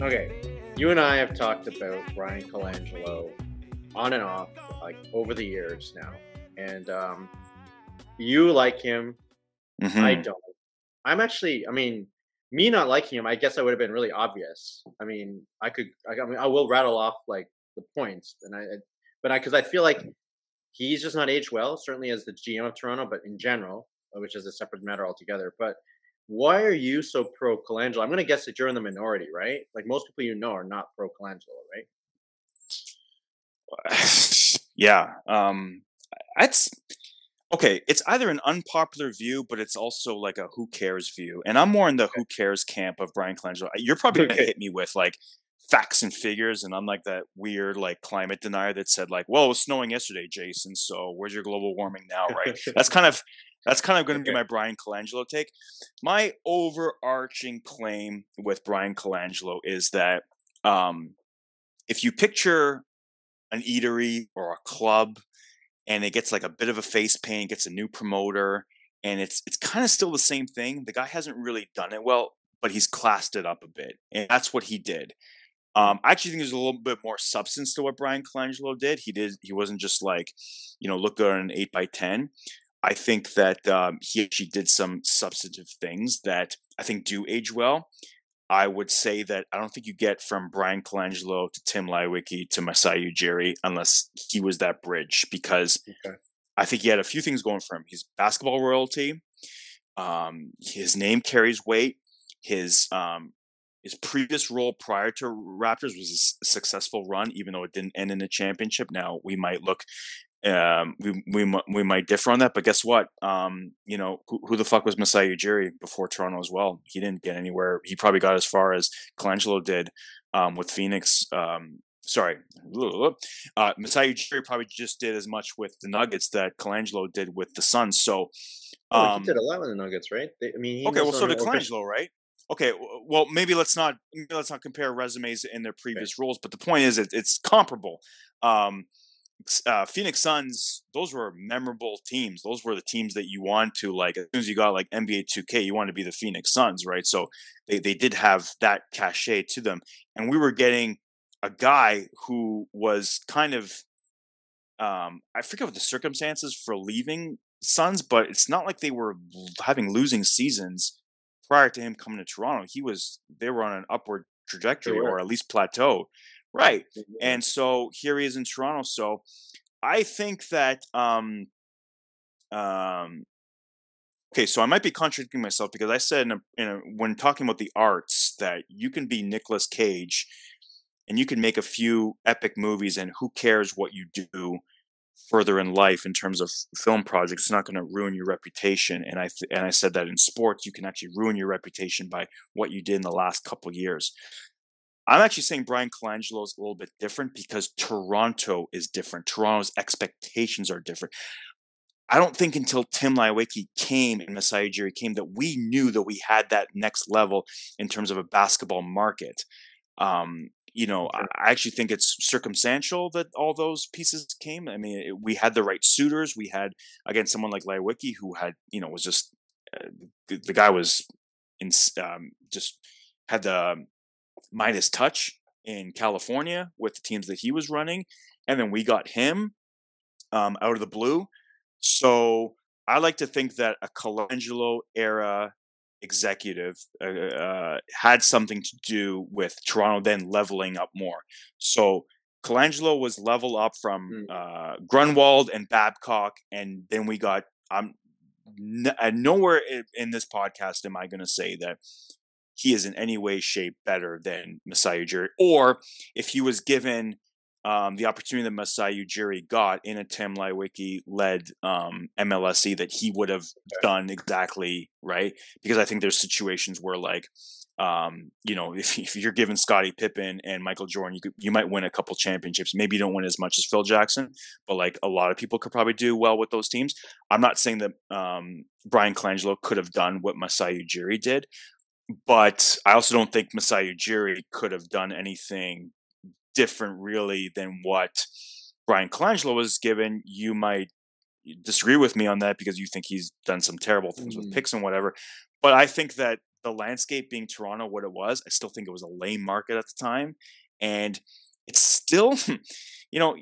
Okay, you and I have talked about Bryan Colangelo on and off, like over the years now, and um, you like him. Mhm. I don't. I'm actually. I mean, me not liking him. I guess I would have been really obvious. I mean, I could. I, I mean, I will rattle off like the points, and I. But I, because I feel like he's just not aged well. Certainly as the GM of Toronto, but in general, which is a separate matter altogether. But why are you so pro Colangelo? I'm going to guess that you're in the minority, right? Like most people you know are not pro Colangelo, right? yeah. Um, it's okay. It's either an unpopular view, but it's also like a who cares view. And I'm more in the who cares camp of Bryan Colangelo. You're probably gonna hit me with like facts and figures, and I'm like that weird like climate denier that said like, "Well, it was snowing yesterday, Jason. So where's your global warming now?" Right? That's kind of that's kind of going to be my Bryan Colangelo take. My overarching claim with Bryan Colangelo is that um, if you picture an eatery or a club and it gets like a bit of a face paint, gets a new promoter, and it's it's kind of still the same thing. The guy hasn't really done it well, but he's classed it up a bit, and that's what he did. Um, I actually think there's a little bit more substance to what Bryan Colangelo did. He did. He wasn't just like, you know, look good on an eight by ten. I think that um, he actually did some substantive things that I think do age well. I would say that I don't think you get from Bryan Colangelo to Tim Leiweke to Masai Ujiri unless he was that bridge because Okay. I think he had a few things going for him. He's basketball royalty. Um, his name carries weight. His um, his previous role prior to Raptors was a successful run, even though it didn't end in a championship. Now we might look, um, we we we might differ on that, but guess what? Um, you know who, who the fuck was Masai Ujiri before Toronto as well? He didn't get anywhere. He probably got as far as Colangelo did um, with Phoenix. Um, sorry, uh, Masai Ujiri probably just did as much with the Nuggets that Colangelo did with the Suns. So, Oh, um, he did a lot with the Nuggets, right? They, I mean, he okay, well, so did Colangelo, right? Okay, well, maybe let's not maybe let's not compare resumes in their previous roles, but the point is, it, it's comparable. Um, uh, Phoenix Suns, those were memorable teams. Those were the teams that you want to like. As soon as you got like NBA 2K, you want to be the Phoenix Suns, right? So they they did have that cachet to them, and we were getting a guy who was kind of um, I forget what the circumstances for leaving Suns, but it's not like they were having losing seasons prior to him coming to Toronto. He was they were on an upward trajectory or at least plateau. Right. And so here he is in Toronto. So I think that um um okay, so I might be contradicting myself because I said in a, in a, when talking about the arts that you can be Nicolas Cage and you can make a few epic movies and who cares what you do further in life in terms of film projects it's not going to ruin your reputation and i th- and i said that in sports you can actually ruin your reputation by what you did in the last couple of years i'm actually saying bryan colangelo is a little bit different because toronto is different toronto's expectations are different I don't think until Tim Leiweke came and Masai Ujiri came that we knew that we had that next level in terms of a basketball market. Um, you know, I, actually think it's circumstantial that all those pieces came. I mean, it, we had the right suitors. We had again someone like Leiweke who had, you know, was just uh, the, the guy was in um, just had the Midas touch in California with the teams that he was running, and then we got him um, out of the blue. So I like to think that a Colangelo era executive uh, uh, had something to do with Toronto then leveling up more. So Colangelo was level up from Mm. uh, Grunwald and Babcock, and then we got. I'm n- uh, nowhere in this podcast am I going to say that he is in any way, shape better than Masai Ujiri, or if he was given um, the opportunity that Masai Ujiri got in a Tim Leiweke led um, MLSE that he would have done exactly right. Because I think there's situations where like, um, you know, if, if you're given Scottie Pippen and Michael Jordan, you could, you might win a couple championships. Maybe you don't win as much as Phil Jackson, but like a lot of people could probably do well with those teams. I'm not saying that um, Bryan Colangelo could have done what Masai Ujiri did, but I also don't think Masai Ujiri could have done anything different really than what Bryan Colangelo was given. You might disagree with me on that because you think he's done some terrible things with Mm. picks and whatever. But I think that the landscape being Toronto what it was, I still think it was a lame market at the time, and it's still, you know,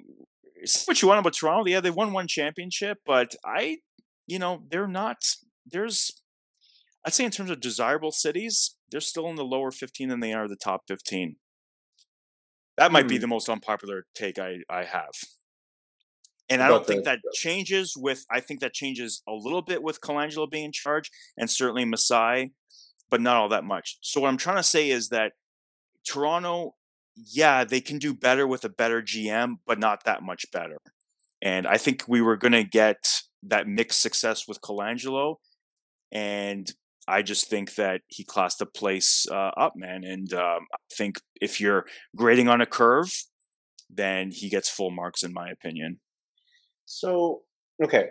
what you want about Toronto. Yeah, they won one championship, but I, you know, they're not. There's, I'd say in terms of desirable cities, they're still in the lower 15 than they are the top 15. That might hmm. be the most unpopular take I I have. And I don't think that changes with. I think that changes a little bit with Colangelo being in charge, and certainly Masai, but not all that much. So what I'm trying to say is that Toronto, yeah, they can do better with a better GM, but not that much better. And I think we were going to get that mixed success with Colangelo, and I just think that he classed the place uh, up, man. And um, I think if you're grading on a curve, then he gets full marks, in my opinion. So okay,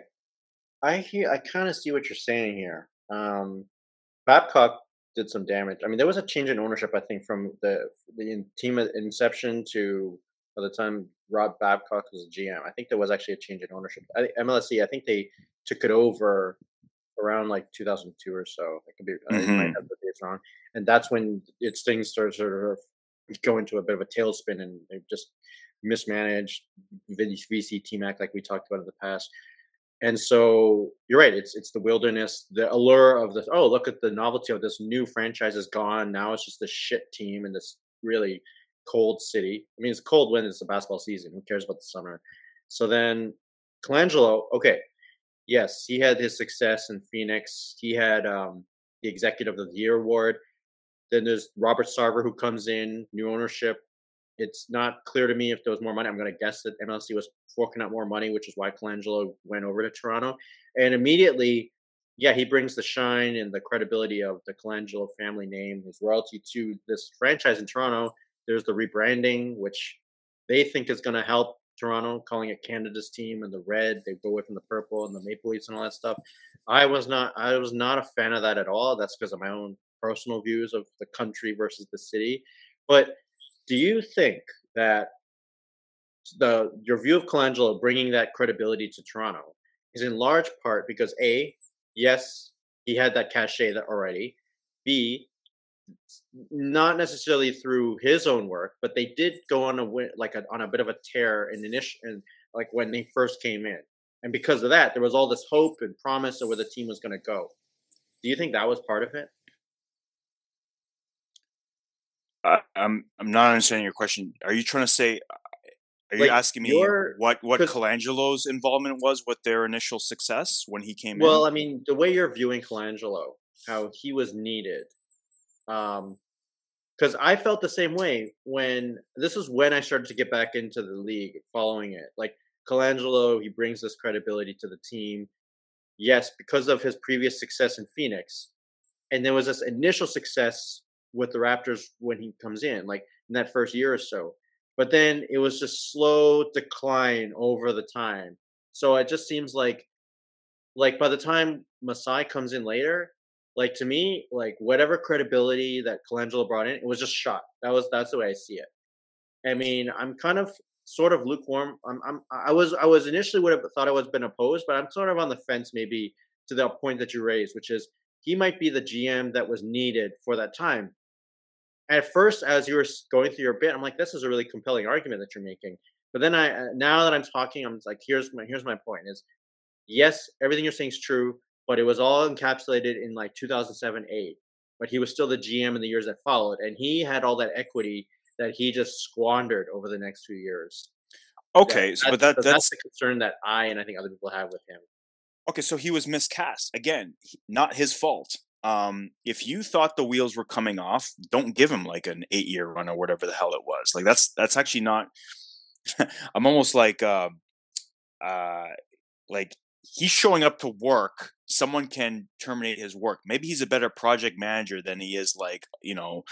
I hear I kind of see what you're saying here. Um, Babcock did some damage. I mean, there was a change in ownership. I think from the the team inception to by the time Rob Babcock was GM. I think there was actually a change in ownership. I, MLSE. I think they took it over around like 2002 or so. I could be mm-hmm. I might have the dates wrong, and that's when its things start sort of go into a bit of a tailspin, and they just mismanaged VC team act like we talked about in the past. And so you're right. It's it's the wilderness, the allure of this. Oh, look at the novelty of this new franchise is gone. Now it's just this shit team in this really cold city. I mean, it's cold when it's the basketball season. Who cares about the summer? So then, Colangelo. Okay, yes, he had his success in Phoenix. He had um, the Executive of the Year award. Then there's Robert Sarver who comes in, new ownership, it's not clear to me if there was more money. I'm going to guess that MLSE was forking out more money, which is why Colangelo went over to Toronto. And immediately, yeah, he brings the shine and the credibility of the Colangelo family name, his royalty to this franchise in Toronto. There's the rebranding, which they think is going to help Toronto, calling it Canada's team and the red. They go away from the purple and the Maple Leafs and all that stuff. I was not. I was not a fan of that at all. That's because of my own personal views of the country versus the city. But do you think that the your view of Colangelo bringing that credibility to Toronto is in large part because a yes he had that cachet that already b not necessarily through his own work but they did go on a like a, on a bit of a tear in initial and like when they first came in and because of that there was all this hope and promise of where the team was going to go do you think that was part of it I, I'm I'm not understanding your question. Are you trying to say? Uh, are you asking me what what Colangelo's involvement was with their initial success when he came well, in? Well, I mean, the way you're viewing Colangelo, how he was needed, um, because I felt the same way when this is when I started to get back into the league, following it. Like Colangelo, he brings this credibility to the team. Yes, because of his previous success in Phoenix, and there was this initial success with the Raptors when he comes in, like in that first year or so. But then it was just slow decline over the time. So it just seems like like by the time Masai comes in later, like to me, like whatever credibility that Colangelo brought in, it was just shot. That was that's the way I see it. I mean, I'm kind of sort of lukewarm. I'm, I'm I was I was initially would have thought I was been opposed, but I'm sort of on the fence maybe to the point that you raised, which is he might be the GM that was needed for that time at first, as you were going through your bit, I'm like, this is a really compelling argument that you're making. But then I, uh, now that I'm talking, I'm like, here's my, here's my point: is yes, everything you're saying is true, but it was all encapsulated in like 2007, eight. But he was still the GM in the years that followed, and he had all that equity that he just squandered over the next few years. Okay, that, so, but that, that's, that's the concern that I and I think other people have with him. Okay, so he was miscast again. Not his fault um, if you thought the wheels were coming off, don't give him like an eight year run or whatever the hell it was. Like that's that's actually not. I'm almost like uh, uh, like he's showing up to work. Someone can terminate his work. Maybe he's a better project manager than he is like you know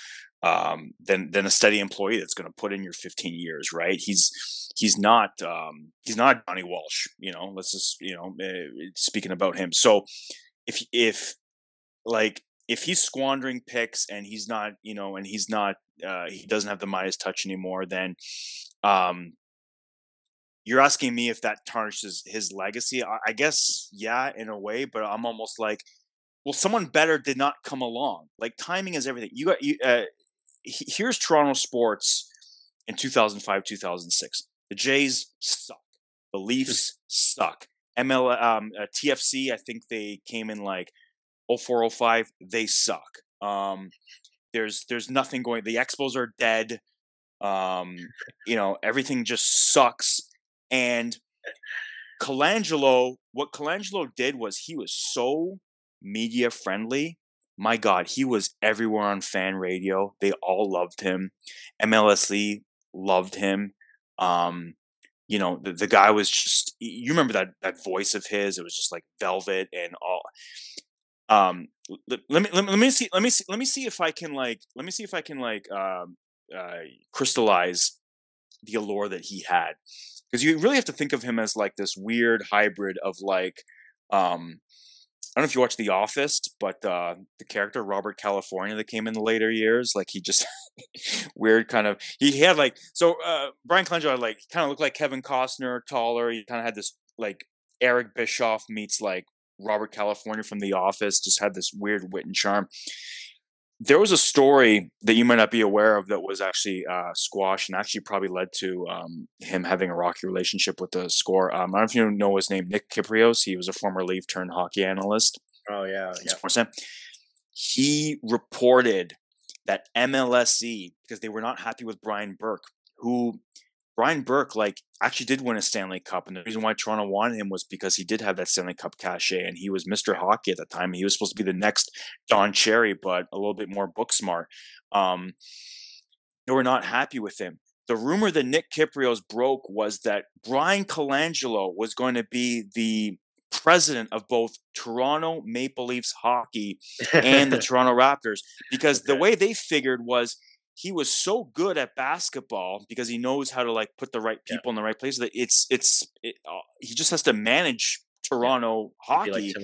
um, than than a steady employee that's going to put in your 15 years, right? He's he's not um, he's not Johnny Walsh. You know, let's just you know uh, speaking about him. So if if like if he's squandering picks and he's not, you know, and he's not, uh, he doesn't have the Midas touch anymore, then um, you're asking me if that tarnishes his legacy. I, I guess, yeah, in a way, but I'm almost like, well, someone better did not come along. Like timing is everything. You got you. Uh, here's Toronto sports in 2005, 2006. The Jays suck. The Leafs suck. ML um, uh, TFC, I think they came in like 0405. They suck. Um, there's there's nothing going. The Expos are dead. Um, you know everything just sucks. And Colangelo, what Colangelo did was he was so media friendly. My God, he was everywhere on fan radio. They all loved him. MLSE loved him. Um, you know, the, the guy was just you remember that that voice of his, it was just like velvet and all um let, let me let let me see let me see let me see if I can like let me see if I can like um uh crystallize the allure that he had because you really have to think of him as like this weird hybrid of like um I don't know if you watch The Office, but uh, the character Robert California that came in the later years, like he just weird kind of he had like so uh, Bryan Colangelo like kind of looked like Kevin Costner, taller. He kind of had this like Eric Bischoff meets like Robert California from The Office, just had this weird wit and charm there was a story that you might not be aware of that was actually uh, squashed and actually probably led to um, him having a rocky relationship with the score. Um, I don't know if you know his name, Nick Kypreos. He was a former Leaf turned hockey analyst. Oh yeah, yeah. He reported that MLSE because they were not happy with Brian Burke, who Brian Burke, like, actually did win a Stanley Cup. And the reason why Toronto wanted him was because he did have that Stanley Cup cachet and he was Mr. Hockey at the time. He was supposed to be the next Don Cherry, but a little bit more book smart. Um, they were not happy with him. The rumor that Nick Kypreos broke was that Bryan Colangelo was going to be the president of both Toronto Maple Leafs hockey and the Toronto Raptors because the way they figured was – he was so good at basketball because he knows how to like put the right people yeah. in the right place that it's it's it, uh, he just has to manage Toronto yeah. hockey. Like Tim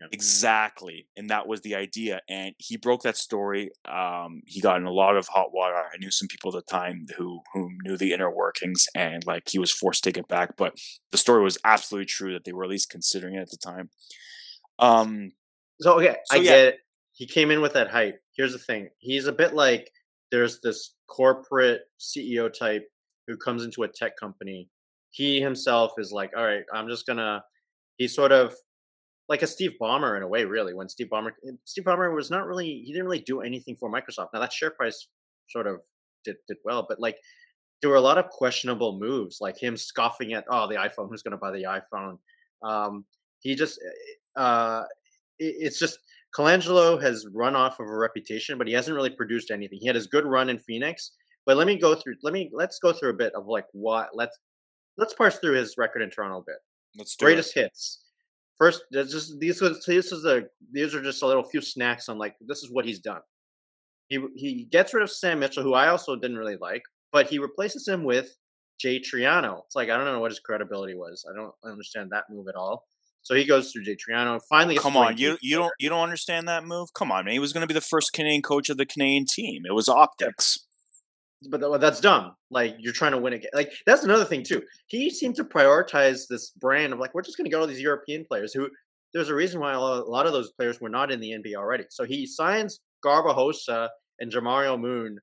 Yeah. Exactly, and that was the idea. And he broke that story. Um, he got in a lot of hot water. I knew some people at the time who who knew the inner workings, and like he was forced to take it back. But the story was absolutely true that they were at least considering it at the time. Um. So okay, so, I yeah. get it. He came in with that hype. Here's the thing: he's a bit like there's this corporate CEO type who comes into a tech company. He himself is like, all right, I'm just gonna. He's sort of like a Steve Ballmer in a way, really. When Steve Ballmer, Steve Ballmer was not really, he didn't really do anything for Microsoft. Now that share price sort of did did well, but like there were a lot of questionable moves, like him scoffing at, oh, the iPhone, who's to buy the iPhone? Um, he just, eh, uh, it, it's just Colangelo has run off of a reputation, but he hasn't really produced anything. He had his good run in Phoenix, but let me go through. Let me let's go through a bit of like what let's let's parse through his record in Toronto a bit. Let's do greatest it. hits. First, just these this is a these are just a little few snacks on like this is what he's done. He he gets rid of Sam Mitchell, who I also didn't really like, but he replaces him with Jay Triano. It's like I don't know what his credibility was. I don't understand that move at all. So he goes through Jay Triano. Finally, come on, you you don't you don't understand that move? Come on, man. He was going to be the first Canadian coach of the Canadian team. It was optics. But that's dumb. Like you're trying to win again. Like that's another thing too. He seemed to prioritize this brand of like we're just going to get all these European players who. There's a reason why a lot of those players were not in the NBA already. So he signs Garbajosa and Jamario Moon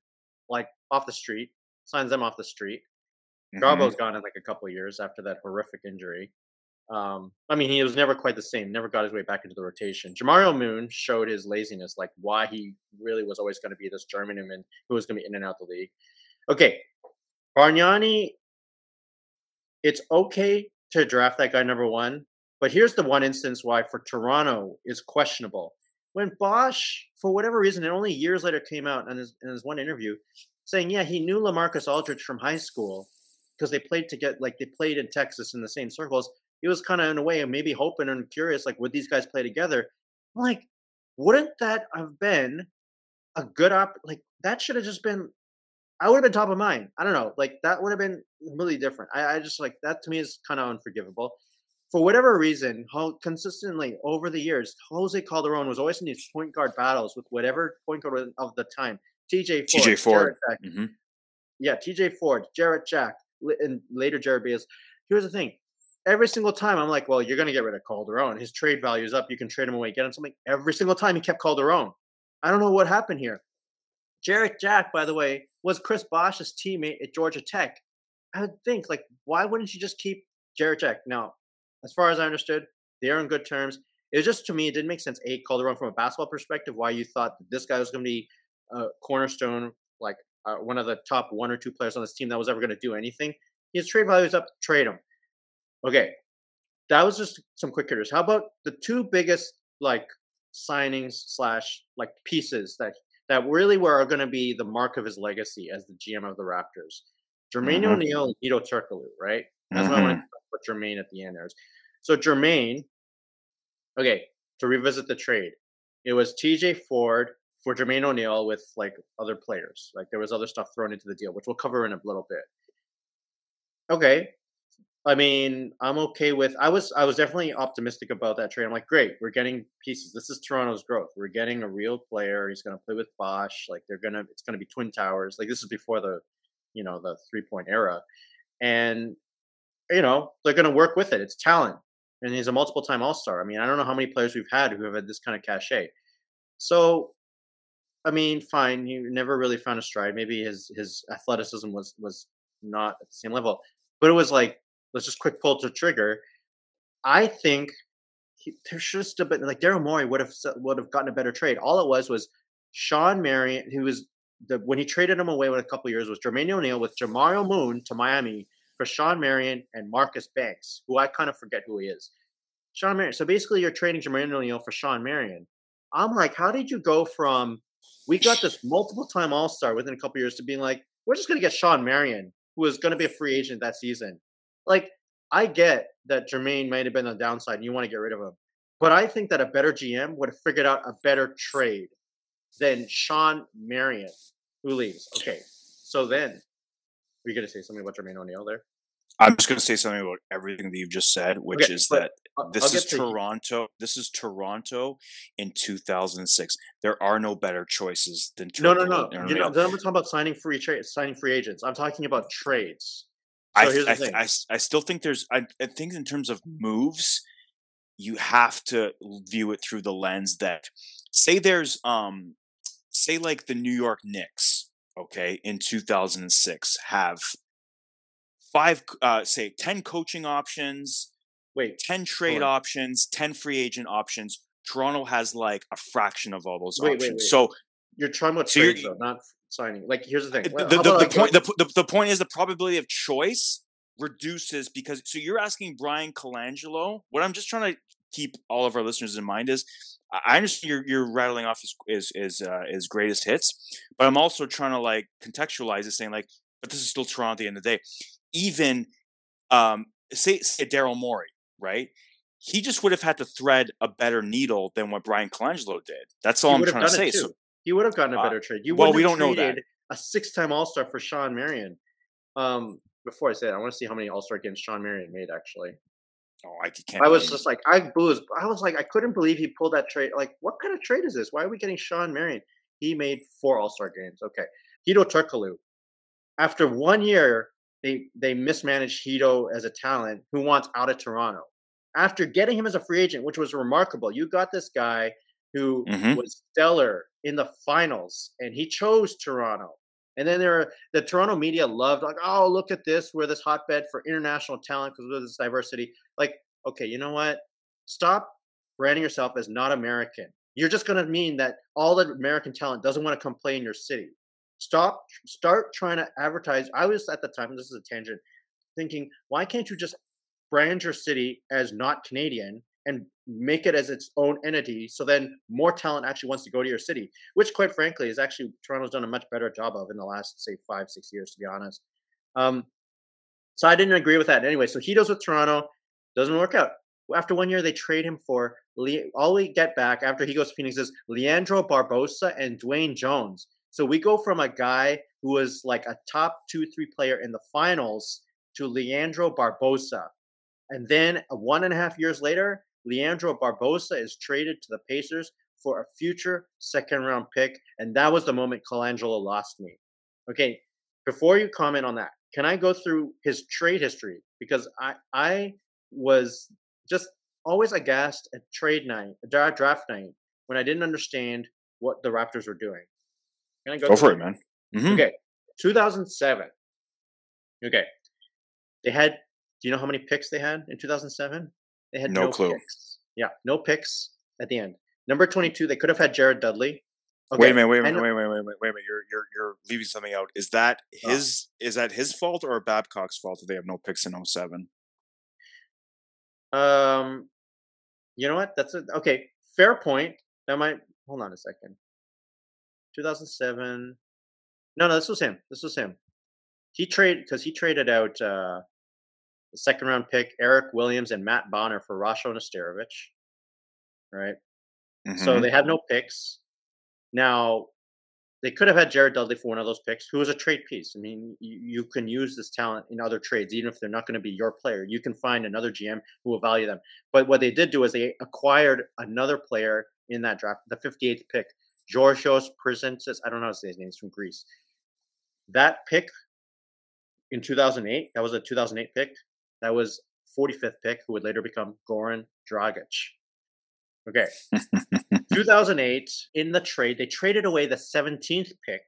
like off the street. Signs them off the street. mm hmm Garbo's gone in like a couple years after that horrific injury. Um, I mean, he was never quite the same. Never got his way back into the rotation. Jamario Moon showed his laziness, like why he really was always going to be this journeyman who was going to be in and out the league. Okay, Bargnani. It's okay to draft that guy number one, but here's the one instance why for Toronto is questionable. When Bosh, for whatever reason, and only years later came out in his, in his one interview, saying, yeah, he knew Lamarcus Aldridge from high school because they played to get like they played in Texas in the same circles he was kind of in a way maybe hoping and curious, like, would these guys play together? I'm like, wouldn't that have been a good op? Like, that should have just been. I would have been top of mind. I don't know. Like that would have been really different. I, I just like that to me is kind of unforgivable. For whatever reason, how consistently over the years, Jose Calderon was always in these point guard battles with whatever point guard of the time. TJ Ford. TJ Ford. Mm-hmm. Yeah, TJ Ford, Jarrett Jack, and later Jerryd Bayless. Here's the thing every single time I'm like, well, you're going to get rid of Calderon. His trade value is up. You can trade him away, get him something. Every single time he kept Calderon. I don't know what happened here. Jarrett Jack, by the way, was Chris Bosh's teammate at Georgia Tech. I would think, like, why wouldn't you just keep Jarrett Jack? Now, as far as I understood, they're in good terms. It was just to me, it didn't make sense. A Calderon from a basketball perspective, why you thought that this guy was going to be a cornerstone, like uh, one of the top one or two players on this team that was ever going to do anything. His trade value is up. Trade him. Okay, that was just some quick hitters. How about the two biggest like signings slash like pieces that that really were going to be the mark of his legacy as the GM of the Raptors? Jermaine mm-hmm. O'Neal and Hedo Turkoglu, right? That's mm-hmm. why I want to put Jermaine at the end there. So Jermaine, okay, to revisit the trade, it was TJ Ford for Jermaine O'Neal with like other players. Like there was other stuff thrown into the deal, which we'll cover in a little bit. Okay, I mean, I'm okay with. I was I was definitely optimistic about that trade. I'm like, great, we're getting pieces. This is Toronto's growth. We're getting a real player. He's going to play with Bosh. Like they're gonna, it's going to be twin towers. Like this is before the, you know, the three point era, and you know they're going to work with it. It's talent, and he's a multiple time All Star. I mean, I don't know how many players we've had who have had this kind of cachet. So, I mean, fine. He never really found a stride. Maybe his his athleticism was was not at the same level, but it was like let's just quick pull to trigger. I think he, there should have still been like Daryl Morey would have would have gotten a better trade. All it was was Shawn Marion, who was the when he traded him away with a couple years was Jermaine O'Neal with Jamario Moon to Miami for Shawn Marion and Marcus Banks, who I kind of forget who he is. Shawn Marion. So basically, you're trading Jermaine O'Neal for Shawn Marion. I'm like, how did you go from we got this multiple time All Star within a couple years to being like, we're just going to get Shawn Marion, who was going to be a free agent that season. Like, I get that Jermaine might have been the downside and you want to get rid of him. But I think that a better GM would have figured out a better trade than Shawn Marion, who leaves. Okay. So then, are you going to say something about Jermaine O'Neal there? I'm just going to say something about everything that you've just said, which okay, is that this is Toronto. This is Toronto in 2006. There are no better choices than Toronto. No, no, no. You know, I'm talking about signing free trade, signing free agents. I'm talking about trades. So I, I, I, I, still think there's, I, I think in terms of moves, you have to view it through the lens that, say, there's, um, say, like the New York Knicks, okay, in 2006 have five, uh, say, 10 coaching options, wait, 10 trade options, 10 free agent options. Toronto has like a fraction of all those wait, options. Wait, wait. So you're talking about so trades, though, not signing. Like, here's the thing. Well, the, the, the point. The, the, the point is the probability of choice reduces because. So you're asking Bryan Colangelo. What I'm just trying to keep all of our listeners in mind is, I understand you're you're rattling off his his his, uh, his greatest hits, but I'm also trying to like contextualize it, saying like, but this is still Toronto at the end of the day. Even um, say, say Daryl Morey, right? He just would have had to thread a better needle than what Bryan Colangelo did. That's all he I'm trying to say. So he would have gotten a uh, better uh, trade. You well, we don't know that. A six-time All-Star for Shawn Marion. Um, before I say that, I want to see how many All-Star games Shawn Marion made. Actually, oh, I can't. I was just like, I was, I was like, I couldn't believe he pulled that trade. Like, what kind of trade is this? Why are we getting Shawn Marion? He made four All-Star games. Okay, Hedo Turkoglu. After one year, they they mismanaged Hedo as a talent who wants out of Toronto. After getting him as a free agent, which was remarkable, you got this guy who mm-hmm. was stellar in the finals, and he chose Toronto. And then there, are, the Toronto media loved like, oh, look at this, we're this hotbed for international talent because of this diversity. Like, okay, you know what? Stop branding yourself as not American. You're just going to mean that all the American talent doesn't want to come play in your city. Stop, start trying to advertise. I was at the time, this is a tangent, thinking, why can't you just brand your city as not Canadian and make it as its own entity so then more talent actually wants to go to your city which quite frankly is actually toronto's done a much better job of in the last say five six years to be honest. Um, so i didn't agree with that anyway. So he does with toronto doesn't work out. After one year they trade him for all we get back after he goes to phoenix is leandro barbosa and dwayne jones. So we go from a guy who was like a top two three player in the finals to leandro barbosa. And then one and a half years later Leandro Barbosa is traded to the Pacers for a future second round pick. And that was the moment Colangelo lost me. Okay, before you comment on that, can I go through his trade history? Because I, I was just always aghast at trade night, draft night, when I didn't understand what the Raptors were doing. Can I go, go for it, man. Mm-hmm. Okay, 2007. Okay, they had. Do you know how many picks they had in 2007? They had no, no clue. Picks. Yeah, no picks at the end. Number 22, they could have had Jared Dudley. Okay. Wait a minute, wait a minute, wait, wait, wait, wait, wait a minute. You're you're you're leaving something out. Is that oh. his oh. is that his fault or Babcock's fault that they have no picks in 07? Um you know what? That's a okay, fair point. That might hold on a second. 2007. No, no, this was him. This was him. He traded because he traded out uh the second round pick Eric Williams and Matt Bonner for Rasho Nesterovic. Right. Mm-hmm. So they have no picks. Now, they could have had Jared Dudley for one of those picks, who was a trade piece. I mean, you, you can use this talent in other trades, even if they're not going to be your player. You can find another GM who will value them. But what they did do is they acquired another player in that draft, the 58th pick, Georgios Printezis. I don't know his name. He's from Greece. That pick in 2008, that was a 2008 pick. That was 45th pick, who would later become Goran Dragic. Okay. 2008, in the trade, they traded away the 17th pick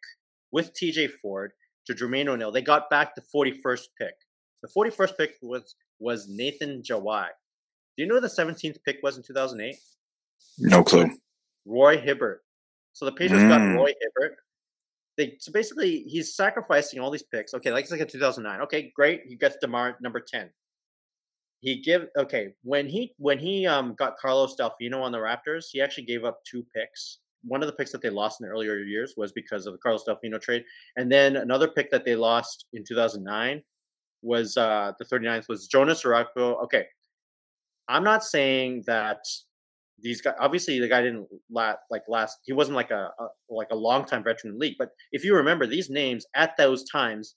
with TJ Ford to Jermaine O'Neal. They got back the 41st pick. The 41st pick was was Nathan Jawai. Do you know the 17th pick was in 2008? No clue. Roy Hibbert. So the Patriots mm. got Roy Hibbert. They so basically he's sacrificing all these picks. Okay, like it's like a 2009. Okay, great. He gets Demar number 10 he give okay when he when he um got Carlos Delfino on the Raptors, he actually gave up two picks. One of the picks that they lost in the earlier years was because of the Carlos Delfino trade, and then another pick that they lost in 2009 was uh the 39th was Jonas Jerebko. Okay, I'm not saying that these guys obviously the guy didn't last like last he wasn't like a, a like a long time veteran in league but if you remember these names at those times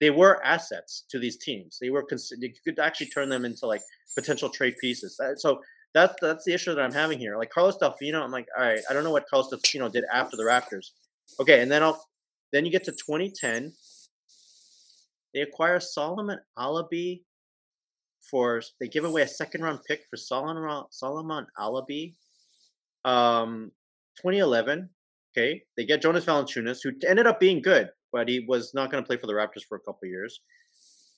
they were assets to these teams. They were you could actually turn them into like potential trade pieces. Uh, so that's that's the issue that I'm having here. Like Carlos Delfino, I'm like, all right, I don't know what Carlos Delfino did after the Raptors. Okay, and then I'll then you get to 2010. They acquire Solomon Alabi for they give away a second round pick for Solomon Solomon Alabi. Um, 2011. Okay, they get Jonas Valanciunas, who ended up being good but he was not going to play for the Raptors for a couple years.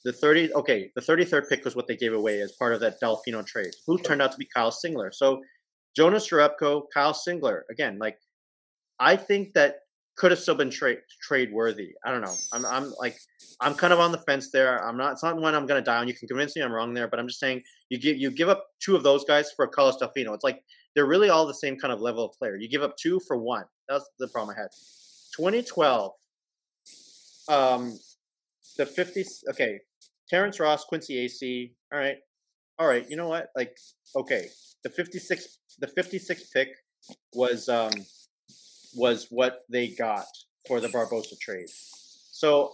The 30, okay, the 33rd pick was what they gave away as part of that Delfino trade, who turned out to be Kyle Singler. So Jonas Jerebko, Kyle Singler, again, like I think that could have still been trade trade worthy. I don't know. I'm I'm like I'm kind of on the fence there. I'm not. It's not one I'm going to die on. You can convince me I'm wrong there, but I'm just saying you give you give up two of those guys for Carlos Delfino. It's like they're really all the same kind of level of player. You give up two for one. That's the problem I had. 2012 um, the 50s. Okay, Terrence Ross, Quincy Acy. All right, all right. You know what? Like, okay, the 56, the 56 pick was um was what they got for the Barbosa trade. So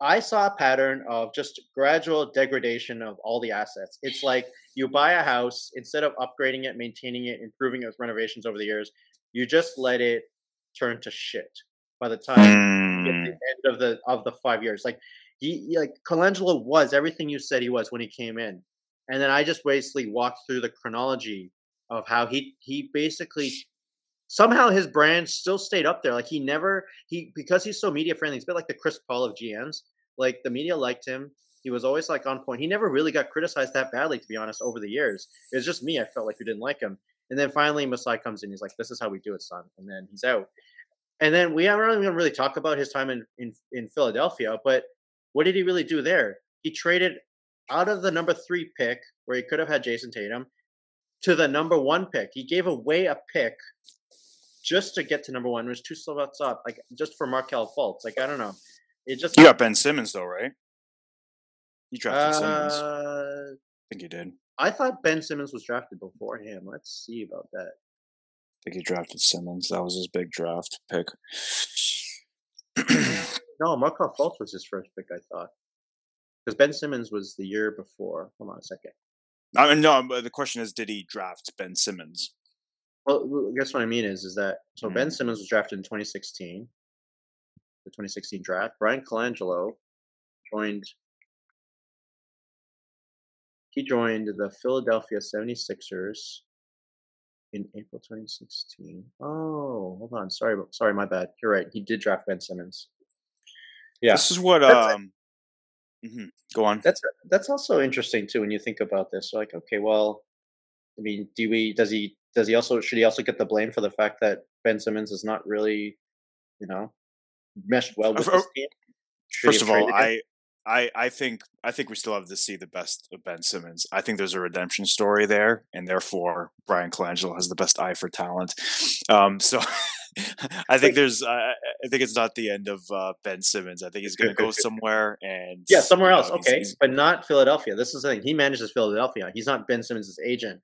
I saw a pattern of just gradual degradation of all the assets. It's like you buy a house instead of upgrading it, maintaining it, improving it with renovations over the years, you just let it turn to shit by the time the mm. end of the of the five years. Like he like Colangelo was everything you said he was when he came in, and then I just basically walked through the chronology of how he he basically somehow his brand still stayed up there. Like he never he because he's so media friendly. A bit like the Chris Paul of GMs. Like the media liked him. He was always like on point. He never really got criticized that badly, to be honest, over the years. It was just me. I felt like we didn't like him. And then finally Masai comes in. He's like, "This is how we do it, son." And then he's out. And then we aren't really, really talk about his time in, in, in Philadelphia, but what did he really do there? He traded out of the number three pick, where he could have had Jayson Tatum, to the number one pick. He gave away a pick just to get to number one. Was two slots up, like just for Markelle Fultz. Like I don't know. It just you got Ben Simmons though, right? You drafted uh, Simmons. I think you did. I thought Ben Simmons was drafted before him. Let's see about that think he drafted Simmons. That was his big draft pick. no, Markelle Fultz was his first pick, I thought. Because Ben Simmons was the year before. Hold on a second. I mean, no, but the question is, did he draft Ben Simmons? Well, I guess what I mean is, is that so mm. Ben Simmons was drafted in 2016, the 2016 draft. Bryan Colangelo joined he joined the Philadelphia 76ers in April 2016. Oh, hold on. Sorry, sorry, my bad. You're right. He did draft Ben Simmons. Yeah, this is what. um mm-hmm. Go on. That's that's also interesting too when you think about this. Like, okay, well, I mean, do we? Does he? Does he also? Should he also get the blame for the fact that Ben Simmons is not really, you know, meshed well with uh, team? First of all, I I I think I think we still have to see the best of Ben Simmons. I think there's a redemption story there, and therefore Bryan Colangelo has the best eye for talent. Um, so I think there's uh, I think it's not the end of uh, Ben Simmons. I think he's going to go somewhere and yeah, somewhere else. Know, okay, he's, he's, but not Philadelphia. This is the thing. He manages Philadelphia. He's not Ben Simmons' agent.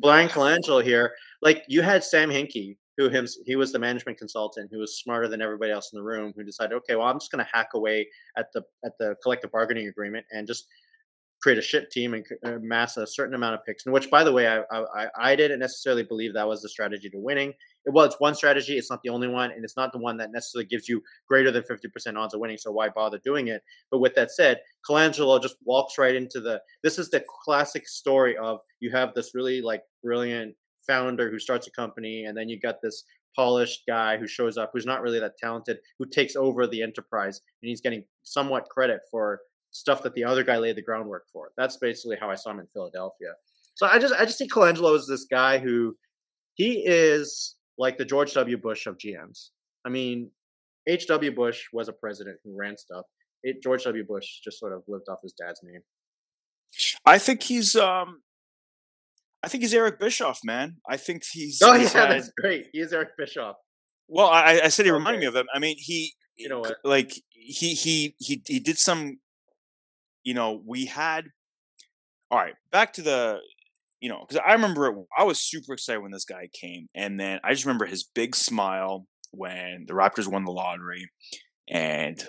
Bryan Colangelo here, like you had Sam Hinkie who him he was the management consultant who was smarter than everybody else in the room who decided okay well i'm just going to hack away at the at the collective bargaining agreement and just create a shit team and amass uh, a certain amount of picks. And which by the way I, I i didn't necessarily believe that was the strategy to winning it it's one strategy it's not the only one and it's not the one that necessarily gives you greater than 50% odds of winning so why bother doing it but with that said colangelo just walks right into the this is the classic story of you have this really like brilliant founder who starts a company, and then you got this polished guy who shows up who's not really that talented, who takes over the enterprise, and he's getting somewhat credit for stuff that the other guy laid the groundwork for. That's basically how I saw him in Philadelphia. So I just I just see Colangelo as this guy who he is like the George W. Bush of GMs. I mean, H.W. Bush was a president who ran stuff. It, George W. Bush just sort of lived off his dad's name. I think he's um I think he's Eric Bischoff, man. I think he's. Oh he's yeah, had, that's great. He is Eric Bischoff. Well, I, I said he reminded me of him. I mean, he, you know, what? like he he he he did some. You know, we had. All right, back to the, you know, because I remember it, I was super excited when this guy came, and then I just remember his big smile when the Raptors won the lottery, and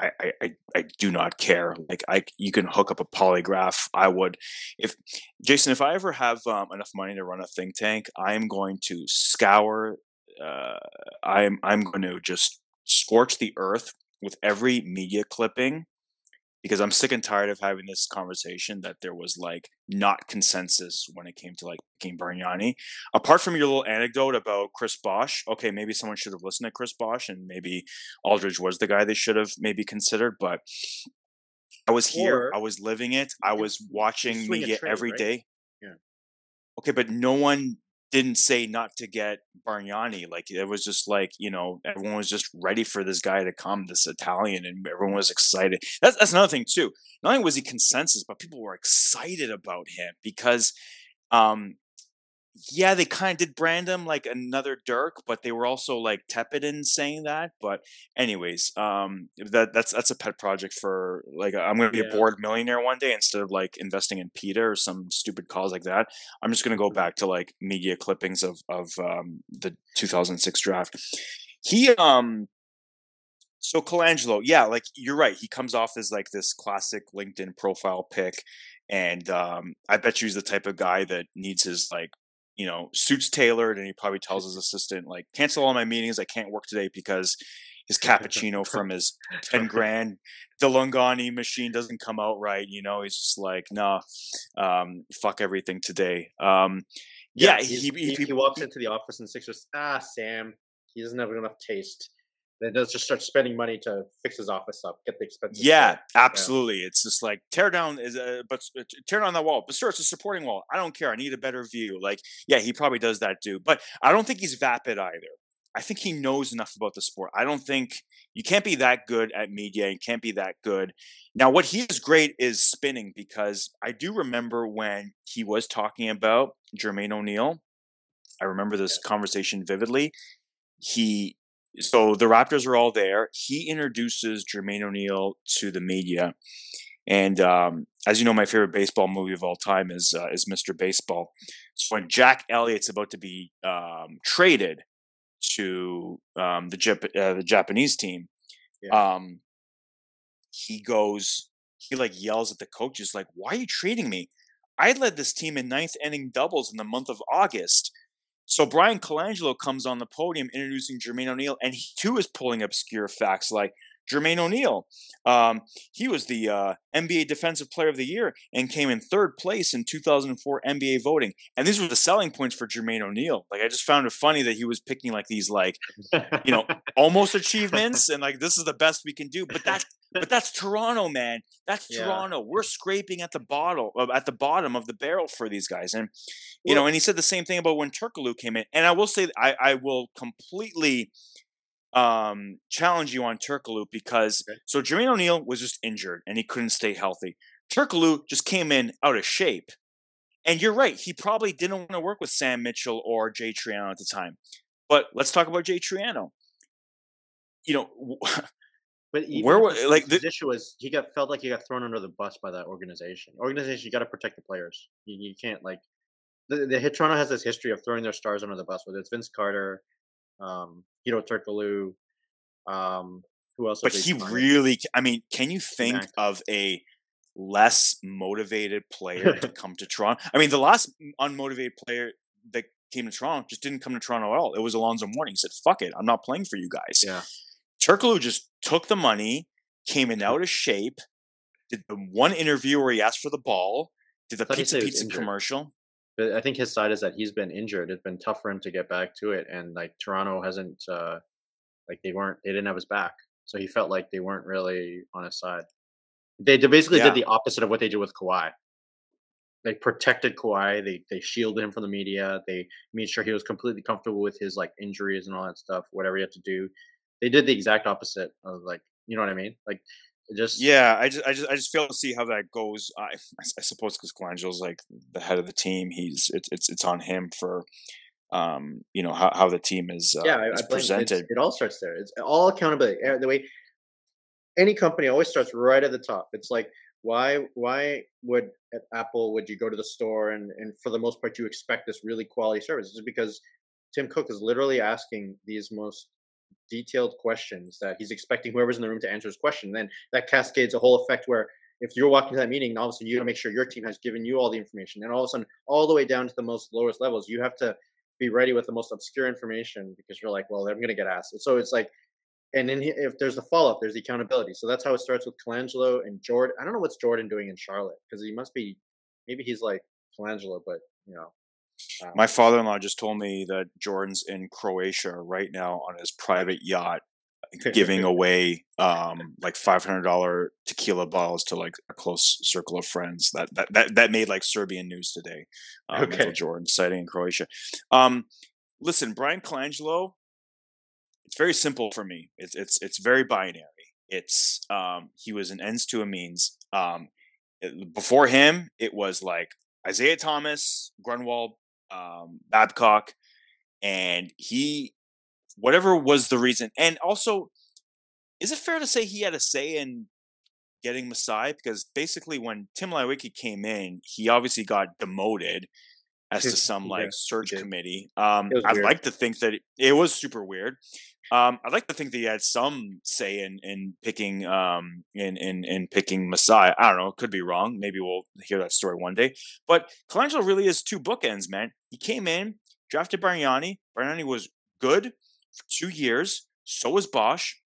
I, I, I do not care. Like I, you can hook up a polygraph. I would, if Jason, if I ever have um, enough money to run a think tank, I am going to scour. Uh, I'm I'm going to just scorch the earth with every media clipping because I'm sick and tired of having this conversation that there was like not consensus when it came to like King Bargnani. Apart from your little anecdote about Chris Bosh, okay, maybe someone should have listened to Chris Bosh and maybe Aldridge was the guy they should have maybe considered, but I was here, or, I was living it, I was watching media trade, every right? day. Yeah. Okay, but no one didn't say not to get Bargnani. Like it was just like you know everyone was just ready for this guy to come, this Italian, and everyone was excited. That's that's another thing too. Not only was he consensus, but people were excited about him because um, yeah, they kind of did brand him like another Dirk, but they were also like tepid in saying that. But anyways, um, that that's that's a pet project for like I'm going to be yeah. a bored millionaire one day instead of like investing in PETA or some stupid cause like that. I'm just going to go back to like media clippings of of um, the 2006 draft. He um. So Colangelo, yeah, like you're right. He comes off as like this classic LinkedIn profile pick, and um, I bet you he's the type of guy that needs his like you know, suits tailored, and he probably tells his assistant like, "Cancel all my meetings. I can't work today because his cappuccino from his ten grand DeLonghi machine doesn't come out right." You know, he's just like, "Nah, um, fuck everything today." Um, yeah, yeah he, he, he, he, walks into the office and Sixers. Ah, Sam, he doesn't have enough taste then does just start spending money to fix his office up, get the expenses. Yeah, absolutely. Yeah. It's just like tear down is a, but uh, tear down that wall. But sir, it's a supporting wall. I don't care. I need a better view. Like, yeah, he probably does that too. But I don't think he's vapid either. I think he knows enough about the sport. I don't think you can't be that good at media. and can't be that good. Now, what he is great is spinning because I do remember when he was talking about Jermaine O'Neal. I remember this conversation vividly. He so the Raptors are all there. He introduces Jermaine O'Neal to the media, and um, as you know, my favorite baseball movie of all time is uh, is Mr. Baseball. So when Jack Elliott's about to be um, traded to um, the Jap- uh, the Japanese team, yeah. Um, he goes, he like yells at the coaches, like, "Why are you trading me? I led this team in ninth inning doubles in the month of August." So Bryan Colangelo comes on the podium introducing Jermaine O'Neal, and he too is pulling obscure facts like Jermaine O'Neal. Um, he was the uh, NBA Defensive Player of the Year and came in third place in 2004 NBA voting. And these were the selling points for Jermaine O'Neal. Like I just found it funny that he was picking like these like you know almost achievements and like this is the best we can do. But that but that's Toronto, man. That's yeah. Toronto. We're scraping at the bottle uh, at the bottom of the barrel for these guys. And you well, know, and he said the same thing about when Turkoglu came in. And I will say I I will completely um, challenge you on Turkoglu because okay. so Jermaine O'Neal was just injured and he couldn't stay healthy. Turkoglu just came in out of shape. And you're right, he probably didn't want to work with Sam Mitchell or Jay Triano at the time. But let's talk about Jay Triano. You know, but where was like the issue was he got felt like he got thrown under the bus by that organization. Organization, you got to protect the players. You, you can't like the, the Toronto has this history of throwing their stars under the bus, whether it's Vince Carter, um, Hedo Turkoglu. Um, who else? But he really, I mean, can you think Mac. of a less motivated player to come to Toronto? I mean, the last unmotivated player that came to Toronto just didn't come to Toronto at all. It was Alonzo Mourning. He said, "Fuck it, I'm not playing for you guys." Yeah. Turkoglu just took the money, came in out of shape, did the one interview where he asked for the ball, did the pizza pizza commercial. But I think his side is that he's been injured. It's been tough for him to get back to it, and like Toronto hasn't, uh like they weren't, they didn't have his back, so he felt like they weren't really on his side. They, they basically yeah. did the opposite of what they did with Kawhi. They protected Kawhi. They they shielded him from the media. They made sure he was completely comfortable with his like injuries and all that stuff. Whatever he had to do, they did the exact opposite of like you know what I mean. Like just yeah, I just I just I just fail to see how that goes. I I suppose because Colangelo's like the head of the team, he's it's it's it's on him for um you know how how the team is uh, yeah is I, presented. It all starts there. It's all accountability. Eh, the way any company always starts right at the top. It's like why why would at Apple would you go to the store and and for the most part you expect this really quality service? It's because Tim Cook is literally asking these most detailed questions that he's expecting whoever's in the room to answer his question. And then that cascades a whole effect where if you're walking to that meeting, all of a sudden you got to make sure your team has given you all the information, and all of a sudden, all the way down to the most lowest levels, you have to be ready with the most obscure information because you're like, well, I'm going to get asked. So it's like, and then if there's the follow up, there's the accountability. So that's how it starts with Colangelo and Jordan. I don't know what's Jordan doing in Charlotte because he must be, maybe he's like Colangelo, but you know, my father-in-law just told me that Jordan's in Croatia right now on his private yacht, giving away um, like five hundred dollar tequila bottles to like a close circle of friends. That that that, that made like Serbian news today. Um, okay, Jordan sighting in Croatia. Um, listen, Bryan Colangelo. It's very simple for me. It's it's it's very binary. It's um, he was an ends to a means. Um, it, before him, it was like Isaiah Thomas, Grunwald, um, Babcock, and he, whatever was the reason, and also, is it fair to say he had a say in getting Masai? Because basically, when Tim Leiweke came in, he obviously got demoted as to some like yeah, search committee. Um, I'd weird. like to think that it, it was super weird. Um, I'd like to think that he had some say in in picking um in in in picking Masai. I don't know, it could be wrong. Maybe we'll hear that story one day. But Colangelo really is two bookends, man. He came in, drafted Bargnani. Bargnani was good for two years. So was Bosh.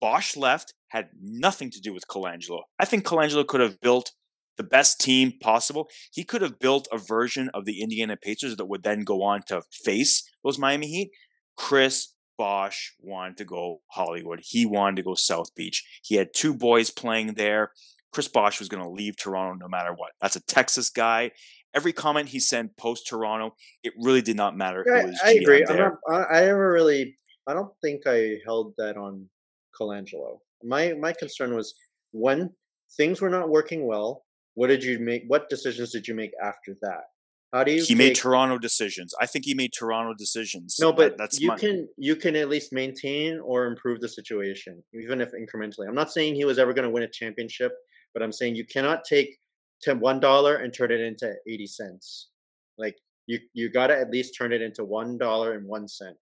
Bosh left, had nothing to do with Colangelo. I think Colangelo could have built the best team possible. He could have built a version of the Indiana Pacers that would then go on to face those Miami Heat. Chris Bosh wanted to go Hollywood. He wanted to go South Beach. He had two boys playing there. Chris Bosh was going to leave Toronto no matter what. That's a Texas guy. Every comment he sent post Toronto, it really did not matter. Yeah, I, agree. Not, i never really. I don't think I held that on Colangelo. My my concern was when things were not working well. What did you make? What decisions did you make after that? How do you? He made Toronto decisions. I think he made Toronto decisions. No, but that, that's you my... can you can at least maintain or improve the situation, even if incrementally. I'm not saying he was ever going to win a championship, but I'm saying you cannot take to one dollar and turn it into eighty cents. Like you, you got to at least turn it into one dollar and one cent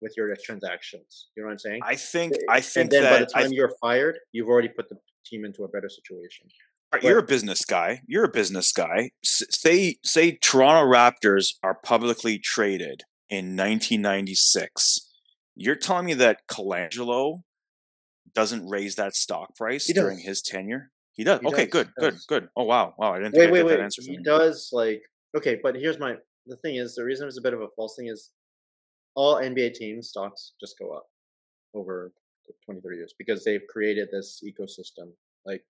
with your transactions. You know what I'm saying? I think. I think and then that by the time you're fired, you've already put the team into a better situation. Right, you're a business guy. You're a business guy. S- say say Toronto Raptors are publicly traded in 1996. You're telling me that Colangelo doesn't raise that stock price during his tenure? He does. He okay, does, good, good, good. Oh wow, wow! I didn't think Wait, wait, that wait. answer He does like okay, but here's my the thing is the reason it's a bit of a false thing is all NBA teams stocks just go up over the 20, 30 years because they've created this ecosystem. Like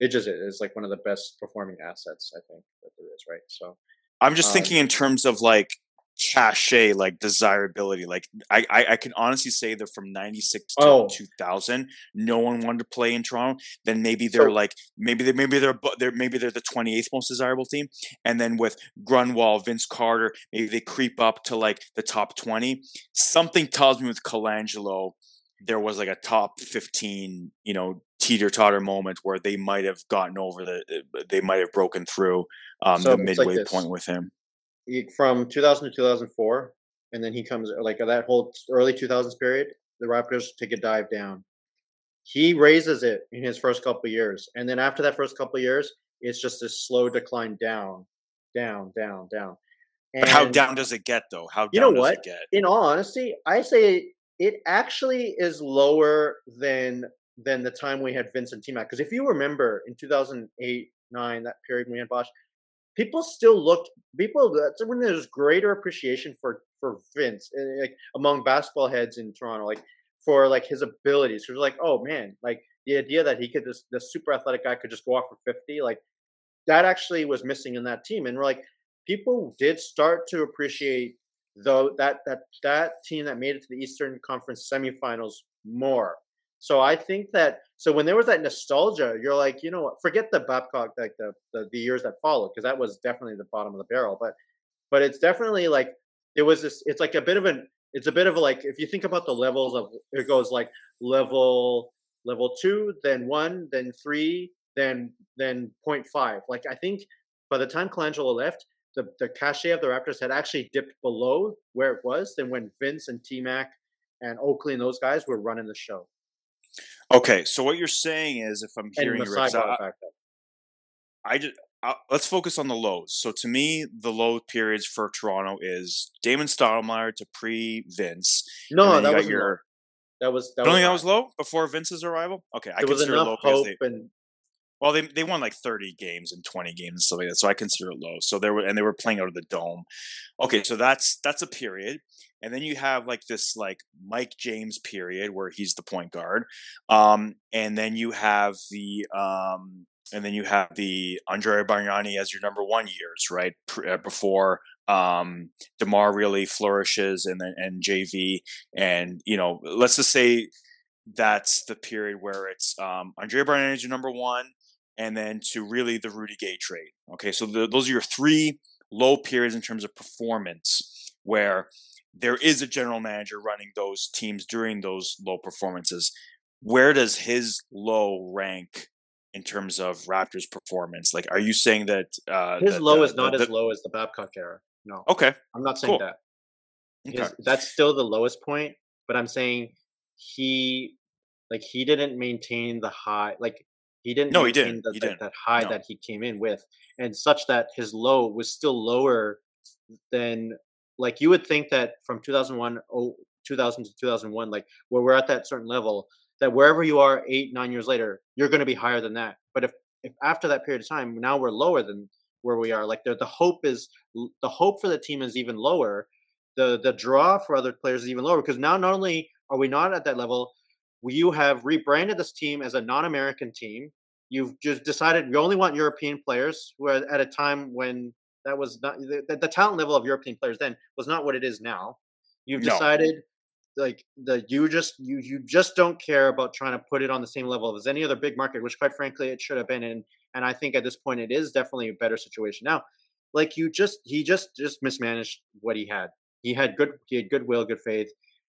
it just is like one of the best performing assets I think that there is, right? So I'm just Um, thinking in terms of like cachet, like desirability. Like I, I, I can honestly say that from '96 to Oh. 2000, no one wanted to play in Toronto. Then maybe they're So- like maybe they maybe they're they're maybe they're the 28th most desirable team. And then with Grunwald, Vince Carter, maybe they creep up to like the top 20. Something tells me with Colangelo, there was like a top 15, you know, teeter totter moment where they might have gotten over the, uh, they might have broken through um, So the it's like midway point with him. From 2000 to 2004, and then he comes uh, like that whole early 2000s period. The Raptors take a dive down. He raises it in his first couple of years, and then after that first couple of years, it's just a slow decline down, down, down, down. But how down does it get though? How down You know does what? it get? In all honesty, I say it actually is lower than than the time we had Vincent T Mac. Because if you remember in 2008, nine, that period when we had Bosh, people still looked people that's when there's greater appreciation for for Vince eh, like among basketball heads in Toronto like for like his abilities because like oh man like the idea that he could just the super athletic guy could just go off for 50 like that actually was missing in that team and we're like people did start to appreciate though that that that team that made it to the Eastern Conference semifinals more so I think that so when there was that nostalgia, you're like, you know what? Forget the Babcock, like the the, the years that followed, because that was definitely the bottom of the barrel. But but it's definitely like it was this. It's like a bit of an. It's a bit of a like if you think about the levels of it goes like level level two, then one, then three, then then point five. Like I think by the time Colangelo left, the the cachet of the Raptors had actually dipped below where it was than when Vince and T Mac and Oakley and those guys were running the show. Okay, so what you're saying is, if I'm hearing you right, I, brought it back up. I just I, let's focus on the lows. So to me, the low periods for Toronto is Damon Stoudemire to pre Vince. No, that was your. low. That was that don't was, think that was low before Vince's arrival? Okay, I there consider low hope they and well they they won like 30 games and 20 games and stuff like that, so I consider it low. So they were and they were playing out of the dome. Okay, so that's that's a period, and then you have like this like Mike James period where he's the point guard, um, and then you have the um, and then you have the Andre Bargnani as your number one years, right? Uh, before um, DeMar really flourishes, and then and JV, and you know, let's just say that's the period where it's um, Andre Bargnani is your number one, and then to really the Rudy Gay trade. Okay, so the, those are your three low periods in terms of performance, where there is a general manager running those teams during those low performances. Where does his low rank in terms of Raptors performance? Like, are you saying that uh, his that low the- is not the- as low as the Babcock era. No, Okay, I'm not saying cool. that. okay. His, that's still the lowest point, but I'm saying he like he didn't maintain the high like he didn't No, he didn't. The, He that- didn't. that high No. that he came in with and such that his low was still lower than like you would think that from 2001 oh, 2000 to 2001 like where we're at that certain level that wherever you are 8 9 years later you're going to be higher than that but if if after that period of time now we're lower than where we are like the, the hope is the hope for the team is even lower the the draw for other players is even lower because now not only are we not at that level you have rebranded this team as a non-american team you've just decided you only want european players who are at a time when that was not the, the talent level of european players then was not what it is now. You've No. decided like the you just you you just don't care about trying to put it on the same level as any other big market which quite frankly it should have been and and i think at this point it is definitely a better situation now. Like you just he just just mismanaged what he had. He had good he had goodwill good faith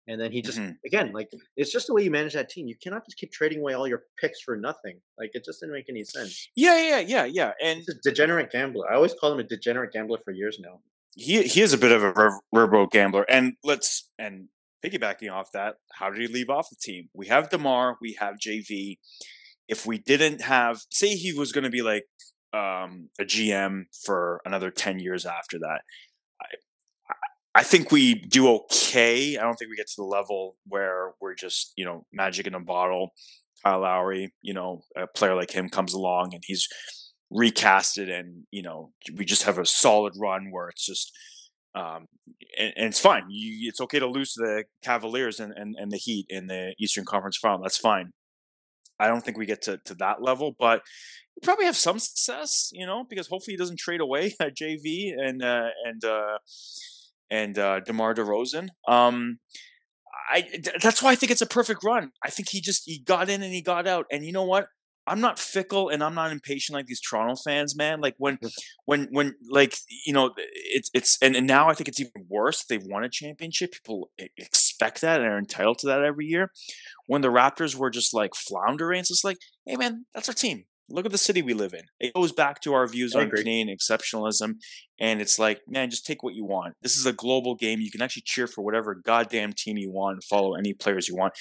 and then he just Mhm. again like it's just the way you manage that team you cannot just keep trading away all your picks for nothing like it just didn't make any sense Yeah, yeah, yeah, yeah. And He's a degenerate gambler i always call him a degenerate gambler for years now he he is a bit of a verbo gambler. And let's and piggybacking off that, how did he leave off the team? We have DeMar, we have JV. If we didn't have, say, he was going to be like um, a GM for another ten years after that, I, think we do okay. I don't think we get to the level where we're just you know magic in a bottle, Kyle Lowry, you know, a player like him comes along and he's recasted and you know we just have a solid run where it's just um, and, and, it's fine. You, it's okay to lose to the Cavaliers and, and, and the Heat in the Eastern Conference Final. That's fine. I don't think we get to, to that level, but we probably have some success, you know, because hopefully he doesn't trade away JV and uh, and uh, and uh, DeMar DeRozan. Um, I that's why I think it's a perfect run. I think he just he got in and he got out, and you know what? I'm not fickle and I'm not impatient like these Toronto fans, man. Like when, when, when, like you know, it's it's and, and now I think it's even worse. They've won a championship. People expect that and are entitled to that every year. When the Raptors were just like floundering, it's just like, hey man, that's our team look at the city we live in. It goes back to our views I on agree. Canadian exceptionalism. And it's like, man, just take what you want. This is a global game. You can actually cheer for whatever goddamn team you want, follow any players you want.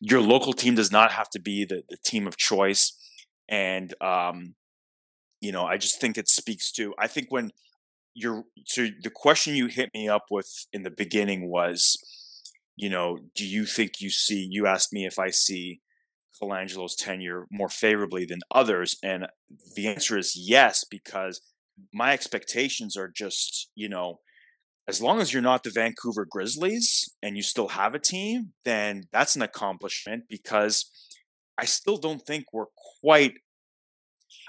Your local team does not have to be the, the team of choice. And, um, you know, I just think it speaks to, I think when you're, so the question you hit me up with in the beginning was, you know, do you think you see, you asked me if I see Colangelo's tenure more favorably than others? And the answer is yes, because my expectations are just, you know, as long as you're not the Vancouver Grizzlies and you still have a team, then that's an accomplishment because I still don't think we're quite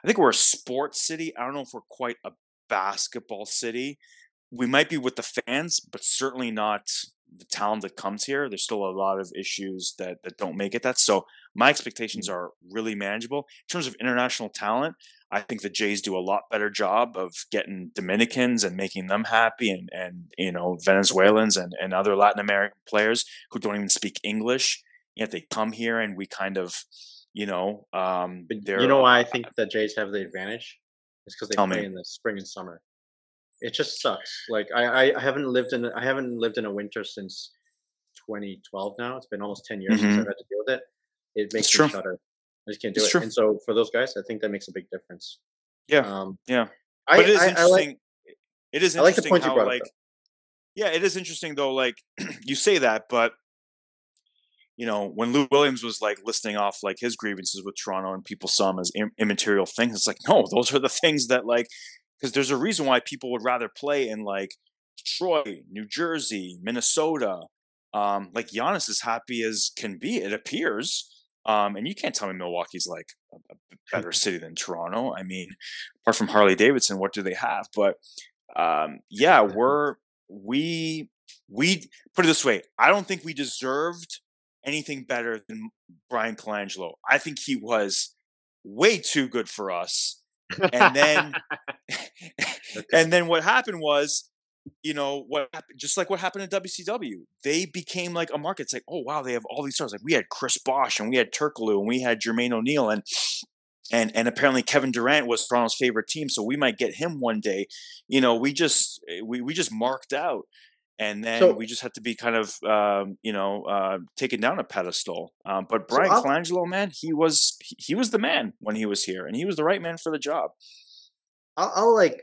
I think we're a sports city. I don't know if we're quite a basketball city. We might be with the fans, but certainly not the talent that comes here. There's still a lot of issues that that don't make it that. So my expectations mm. are really manageable in terms of international talent. I think the Jays do a lot better job of getting Dominicans and making them happy, and and you know Venezuelans and and other Latin American players who don't even speak English. Yet they come here and we kind of, you know, um, you know why I think the Jays have the advantage? It's because they play me. in the spring and summer it just sucks. Like I, I haven't lived in I haven't lived in a winter since 2012 now. It's been almost 10 years mm-hmm. since I've had to deal with it. It makes me shudder. I just can't do it's it. True. And so for those guys, I think that makes a big difference. Yeah. Um, yeah. I, but it is I, interesting. I like, it is interesting I like the point how, you brought like, up, yeah, it is interesting though. Like you say that, but you know, when Lou Williams was like listing off like his grievances with Toronto and people saw him as Im- immaterial things, it's like, no, those are the things that like because there's a reason why people would rather play in like Detroit, New Jersey, Minnesota. Um, like Giannis is happy as can be, it appears. Um, and you can't tell me Milwaukee's like a, a better city than Toronto. I mean, apart from Harley Davidson, what do they have? But um, yeah, we're we we put it this way. I don't think we deserved anything better than Bryan Colangelo. I think he was way too good for us and then and then what happened was you know what happened, just like what happened at WCW they became like a market it's like oh wow they have all these stars like we had Chris Bosh and we had Turkoglu and we had Jermaine O'Neal and and and apparently Kevin Durant was Toronto's favorite team so we might get him one day you know we just eh, we we just marked out and then so, we just had to be kind of um, you know uh, taken down a pedestal. Um, but Bryan so Colangelo, man, he was he, he, was the man when he was here, and he was the right man for the job. I'll, I'll like,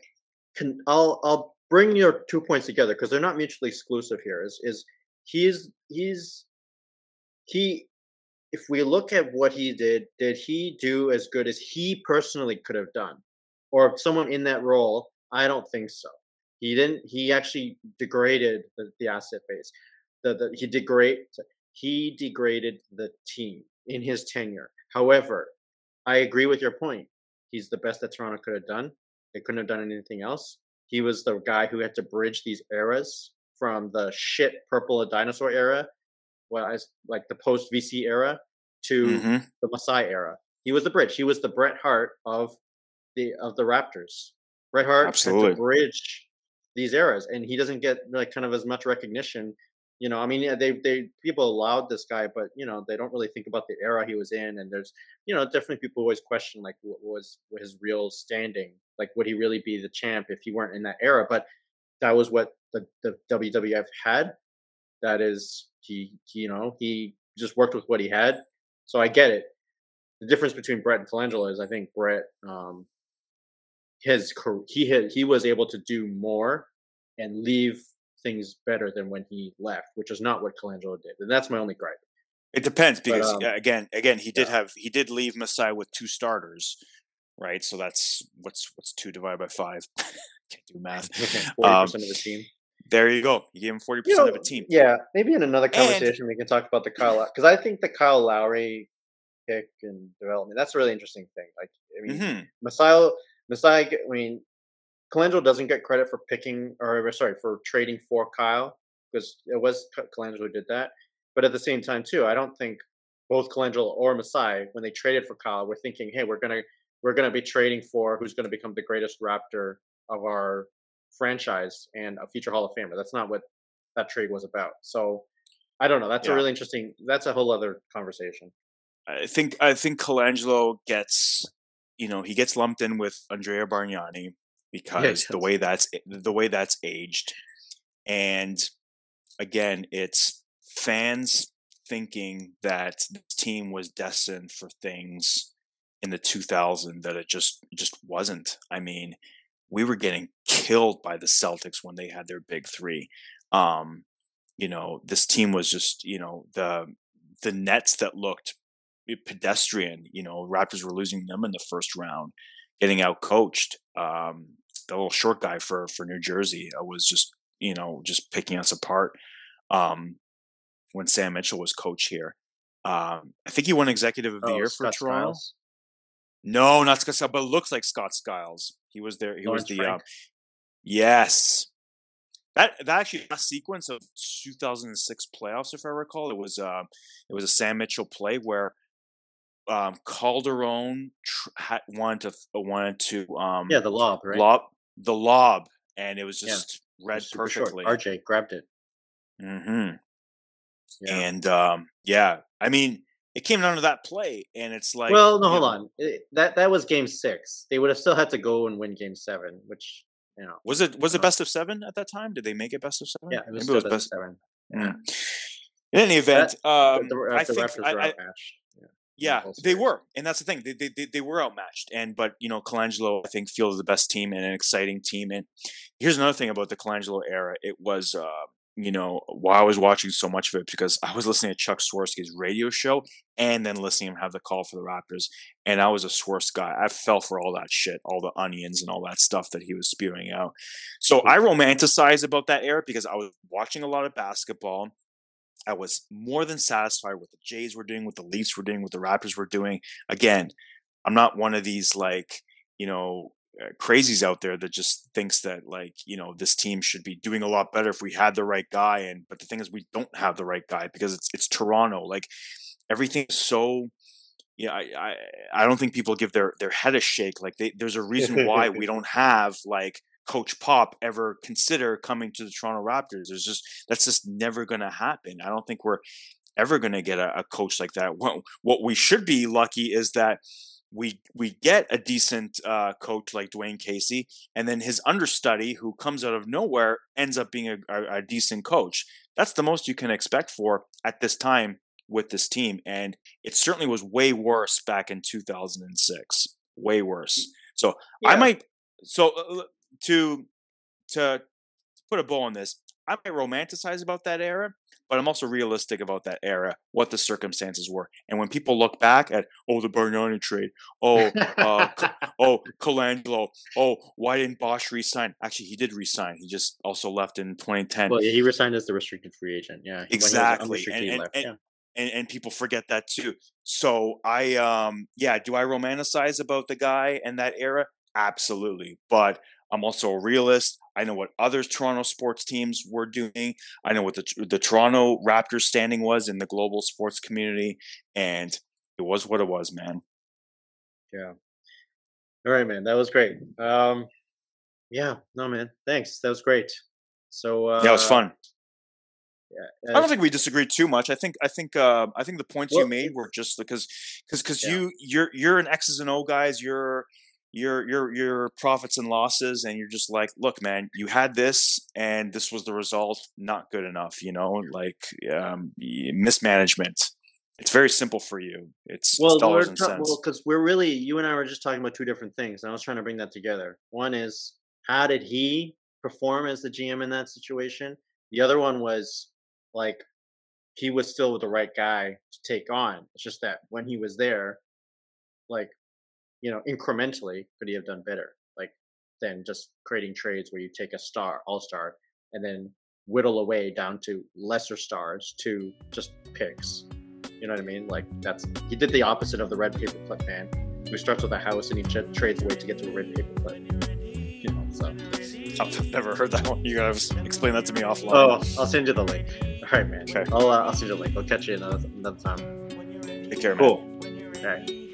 can, I'll I'll bring your two points together because they're not mutually exclusive here. Is is he's he's he if we look at what he did, did he do as good as he personally could have done? Or someone in that role? I don't think so. He didn't. He actually degraded the, the asset base. The, the he degrade he degraded the team in his tenure. However, I agree with your point. He's the best that Toronto could have done. They couldn't have done anything else. He was the guy who had to bridge these eras from the shit purple dinosaur era, well, as like the post VC era, to mm-hmm. the Masai era. He was the bridge. He was the Bret Hart of the of the Raptors. Bret Hart Absolutely. had to bridge these eras, and he doesn't get like kind of as much recognition. You know, I mean, they they people allowed this guy, but you know, they don't really think about the era he was in. And there's, you know, definitely people always question like what was his real standing, like would he really be the champ if he weren't in that era? But that was what the, the WWF had. That is, he, he, you know, he just worked with what he had. So I get it. The difference between Bret and Colangelo is I think Bret um, his he had he was able to do more and leave things better than when he left, which is not what Colangelo did, and that's my only gripe. It depends because um, again, again, he did yeah. have he did leave Masai with two starters, right? So that's what's what's two divided by five. Can't do math. forty Um, percent of the team. there you go. You gave him forty percent of a team. yeah, maybe in another And- conversation we can talk about the Kyle because I think the Kyle Lowry pick and development that's a really interesting thing. Like, I mean, hmm Masai, Masai, I mean, Colangelo doesn't get credit for picking or sorry for trading for Kyle because it was Colangelo who did that. But at the same time, too, I don't think both Colangelo or Masai, when they traded for Kyle, were thinking, "Hey, we're gonna we're gonna be trading for who's gonna become the greatest Raptor of our franchise and a future Hall of Famer." That's not what that trade was about. So I don't know. That's Yeah. a really interesting. That's a whole other conversation. I think I think Colangelo gets you know he gets lumped in with Andrea Bargnani because the way that's the way that's aged, and again, it's fans thinking that the team was destined for things in the 2000 that it just just wasn't. I mean, we were getting killed by the Celtics when they had their big three. Um, you know, this team was just you know the the Nets that looked pedestrian. You know, Raptors were losing them in the first round, getting out coached. Um, the little short guy for for New Jersey uh, was just you know just picking us apart. Um, when Sam Mitchell was coach here, um, I think he won Executive of the Oh, Year for Scott Toronto. Skiles? No, not Scott Skiles, but it looks like Scott Skiles. He was there. He Lawrence was the um, Frank? yes. That that actually that sequence of 2006 playoffs, if I recall, it was uh, it was a Sam Mitchell play where um, Calderon tr- had, wanted to wanted to um, Yeah, the lob, right? lob the lob, and it was Yeah, just read Super short. perfectly. RJ grabbed it. hmm Yeah. And um, yeah, I mean, it came down to that play, and it's like, well, no, hold know, on. It- that that was game six. They would have still had to go and win game seven, which you know. Was it was it Uh, best of seven at that time? Did they make it best of seven? Yeah, it was Maybe still best of seven. Mm. In any event, The, um, the, I the think I, were I, outmatched. Yeah. they were, and that's the thing. They, they they they were outmatched, and but you know, Colangelo, I think, feels the best team and an exciting team. And here's another thing about the Colangelo era: it was, uh, you know, while I was watching so much of it because I was listening to Chuck Swirsky's radio show and then listening to him have the call for the Raptors, and I was a Swirsk guy. I fell for all that shit, all the onions and all that stuff that he was spewing out. So I romanticize about that era because I was watching a lot of basketball. I was more than satisfied with the Jays were doing, what the Leafs were doing, what the Raptors were doing. Again, I'm not one of these like, you know, uh, crazies out there that just thinks that like, you know, this team should be doing a lot better if we had the right guy and but the thing is we don't have the right guy because it's it's Toronto. Like everything is so yeah, I, I I don't think people give their their head a shake. Like they, there's a reason why we don't have like Coach Pop ever consider coming to the Toronto Raptors. There's just that's just never going to happen. I don't think we're ever going to get a, a coach like that. What what we should be lucky is that we we get a decent uh, coach like Dwane Casey, and then his understudy, who comes out of nowhere, ends up being a, a, a decent coach. That's the most you can expect for at this time with this team, and it certainly was way worse back in 2006. Way worse. So I might so uh, to to put a bow on this. I might romanticize about that era, but I'm also realistic about that era, what the circumstances were, and when people look back at oh the Bargnani trade, oh uh, oh Colangelo, oh why didn't Bosh resign? Actually, he did resign. He just also left in 2010. Well, yeah, he resigned as the restricted free agent. Yeah, He- when he was Exactly, and- and- left, and- yeah. and, and people forget that too. So I um yeah, do I romanticize about the guy and that era? Absolutely. But I'm also a realist. I know what other Toronto sports teams were doing. I know what the the Toronto Raptors standing was in the global sports community and it was what it was, man. Yeah. All right, man. That was great. Um, yeah. No, man. Thanks. That was great. So uh, That was fun. Yeah. I don't think we disagreed too much. I think I think uh, I think the points you made were just because because because Yeah. you you're you're an X's and O guys. You're you're you're you're profits and losses, and you're just like, look, man, you had this, and this was the result. Not good enough, you know, like um, mismanagement. It's very simple for you. It's, well, it's dollars and cents. well, because we're really you and I were just talking about two different things, and I was trying to bring that together. One is how did he perform as the GM in that situation? The other one was like he was still the right guy to take on. It's just that when he was there, like, you know, incrementally, could he have done better? Like, than just creating trades where you take a star, all star, and then whittle away down to lesser stars to just picks. You know what I mean? Like, that's he did the opposite of the red paper clip man, who starts with a house and he ch- trades away to get to a red paper clip. You know, so. I've never heard that one. You guys explain that to me offline. Oh, I'll send you the link. All right, man. Okay. I'll uh, I'll send you the link. I'll catch you another, another time. Take care, man. Cool. All right.